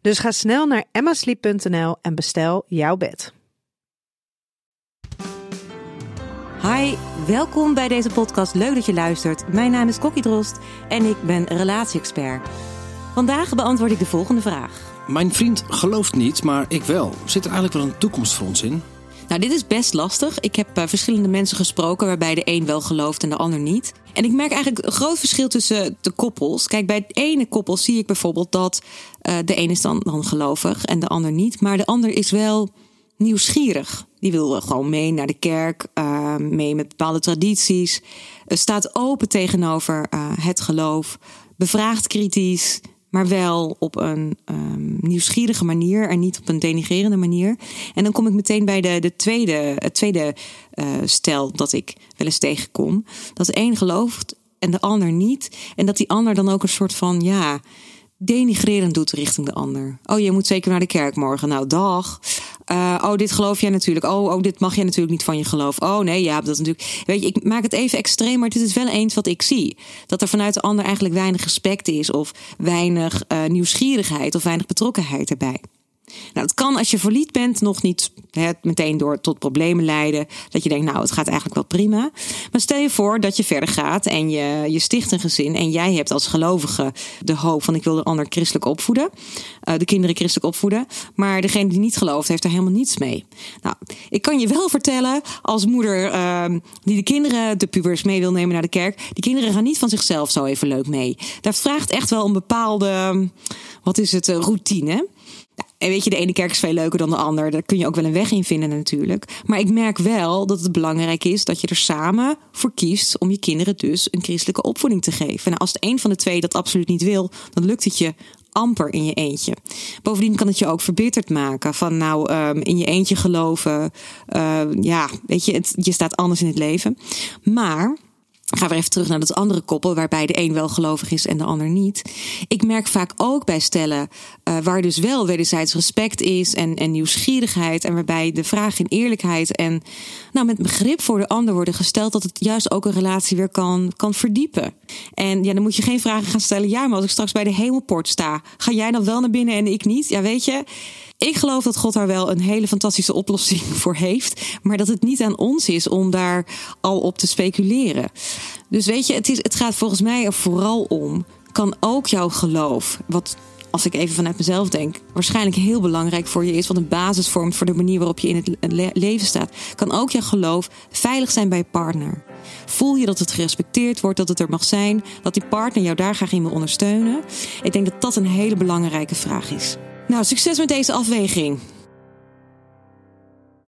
Dus ga snel naar emmasleep.nl en bestel jouw bed. Hi, welkom bij deze podcast. Leuk dat je luistert. Mijn naam is Kokkie Drost en ik ben relatie-expert. Vandaag beantwoord ik de volgende vraag. Mijn vriend gelooft niet, maar ik wel. Zit er eigenlijk wel een toekomst voor ons in? Nou, dit is best lastig. Ik heb uh, verschillende mensen gesproken waarbij de een wel gelooft en de ander niet. En ik merk eigenlijk een groot verschil tussen de koppels. Kijk, bij het ene koppel zie ik bijvoorbeeld dat uh, de een is dan, dan gelovig en de ander niet. Maar de ander is wel nieuwsgierig. Die wil gewoon mee naar de kerk, uh, mee met bepaalde tradities. staat open tegenover het geloof. Bevraagt kritisch maar wel op een um, nieuwsgierige manier en niet op een denigrerende manier. En dan kom ik meteen bij de, de tweede, het tweede uh, stel dat ik wel eens tegenkom. Dat de een gelooft en de ander niet. En dat die ander dan ook een soort van, ja, denigrerend doet richting de ander. Oh, je moet zeker naar de kerk morgen. Nou, dag. Uh, oh, dit geloof jij natuurlijk. Oh, oh, dit mag jij natuurlijk niet van je geloof. Oh nee, ja, dat natuurlijk. Weet je, ik maak het even extreem, maar dit is wel eens wat ik zie. Dat er vanuit de ander eigenlijk weinig respect is, of weinig uh, nieuwsgierigheid, of weinig betrokkenheid erbij. Nou, het kan als je verliefd bent nog niet meteen door tot problemen leiden. Dat je denkt, nou, het gaat eigenlijk wel prima. Maar stel je voor dat je verder gaat en je, je sticht een gezin. En jij hebt als gelovige de hoop van ik wil de ander christelijk opvoeden. Uh, de kinderen christelijk opvoeden. Maar degene die niet gelooft, heeft er helemaal niets mee. Nou, ik kan je wel vertellen als moeder uh, die de kinderen, de pubers mee wil nemen naar de kerk. Die kinderen gaan niet van zichzelf zo even leuk mee. Daar vraagt echt wel een bepaalde, wat is het, routine. En weet je, de ene kerk is veel leuker dan de ander. Daar kun je ook wel een weg in vinden natuurlijk. Maar ik merk wel dat het belangrijk is dat je er samen voor kiest om je kinderen dus een christelijke opvoeding te geven. En als de een van de twee dat absoluut niet wil, dan lukt het je amper in je eentje. Bovendien kan het je ook verbitterd maken. Van nou, um, in je eentje geloven. Uh, ja, weet je, het, je staat anders in het leven. Maar Gaan we even terug naar dat andere koppel, waarbij de een wel gelovig is en de ander niet. Ik merk vaak ook bij stellen uh, waar dus wel wederzijds respect is en, en nieuwsgierigheid. En waarbij de vraag in eerlijkheid en nou, met begrip voor de ander worden gesteld, dat het juist ook een relatie weer kan, kan verdiepen. En ja, dan moet je geen vragen gaan stellen. Ja, maar als ik straks bij de hemelpoort sta, ga jij dan wel naar binnen en ik niet? Ja, weet je. Ik geloof dat God daar wel een hele fantastische oplossing voor heeft. Maar dat het niet aan ons is om daar al op te speculeren. Dus weet je, het, is, het gaat volgens mij er vooral om. Kan ook jouw geloof, wat als ik even vanuit mezelf denk, waarschijnlijk heel belangrijk voor je is, wat een basis vormt voor de manier waarop je in het leven staat, kan ook jouw geloof veilig zijn bij je partner. Voel je dat het gerespecteerd wordt, dat het er mag zijn, dat die partner jou daar graag in wil ondersteunen? Ik denk dat dat een hele belangrijke vraag is. Nou, succes met deze afweging.